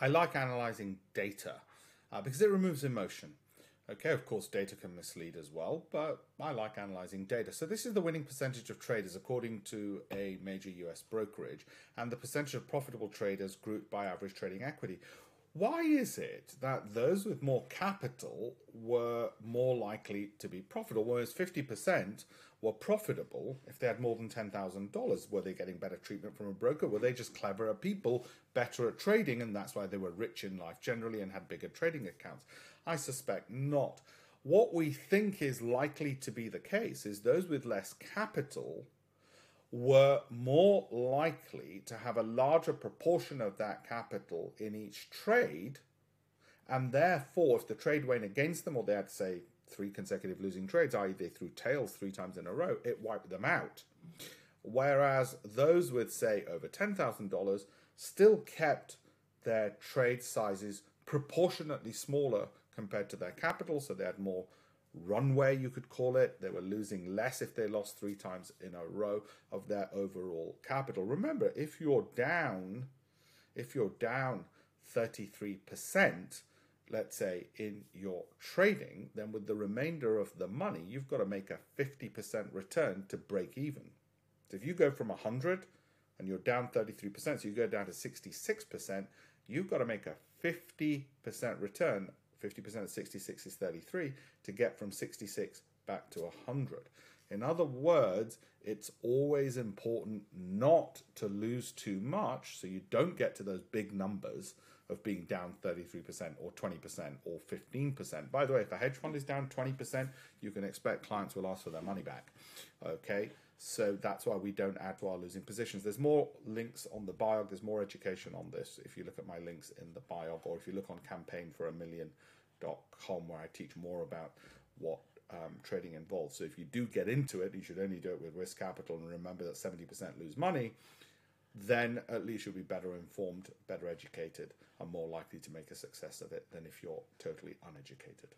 I like analyzing data uh, because it removes emotion. Okay, of course, data can mislead as well, but I like analyzing data. So, this is the winning percentage of traders according to a major US brokerage, and the percentage of profitable traders grouped by average trading equity. Why is it that those with more capital were more likely to be profitable, whereas 50% were profitable if they had more than $10,000? Were they getting better treatment from a broker? Were they just cleverer people, better at trading, and that's why they were rich in life generally and had bigger trading accounts? I suspect not. What we think is likely to be the case is those with less capital were more likely to have a larger proportion of that capital in each trade. And therefore, if the trade went against them, or they had, say, three consecutive losing trades, i.e., they threw tails three times in a row, it wiped them out. Whereas those with, say, over $10,000 still kept their trade sizes proportionately smaller compared to their capital, so they had more runway, you could call it. They were losing less if they lost three times in a row of their overall capital. Remember, if you're down, if you're down 33%, let's say in your trading, then with the remainder of the money, you've got to make a 50% return to break even. So if you go from 100 and you're down 33%, so you go down to 66%, you've got to make a 50% return 50% of 66 is 33 to get from 66 back to 100. In other words, it's always important not to lose too much so you don't get to those big numbers of being down 33% or 20% or 15%. By the way, if a hedge fund is down 20%, you can expect clients will ask for their money back. Okay? So that's why we don't add to our losing positions. There's more links on the biog. There's more education on this if you look at my links in the biog, or if you look on campaign for a million.com, where I teach more about what um, trading involves. So if you do get into it, you should only do it with risk capital and remember that 70% lose money. Then at least you'll be better informed, better educated, and more likely to make a success of it than if you're totally uneducated.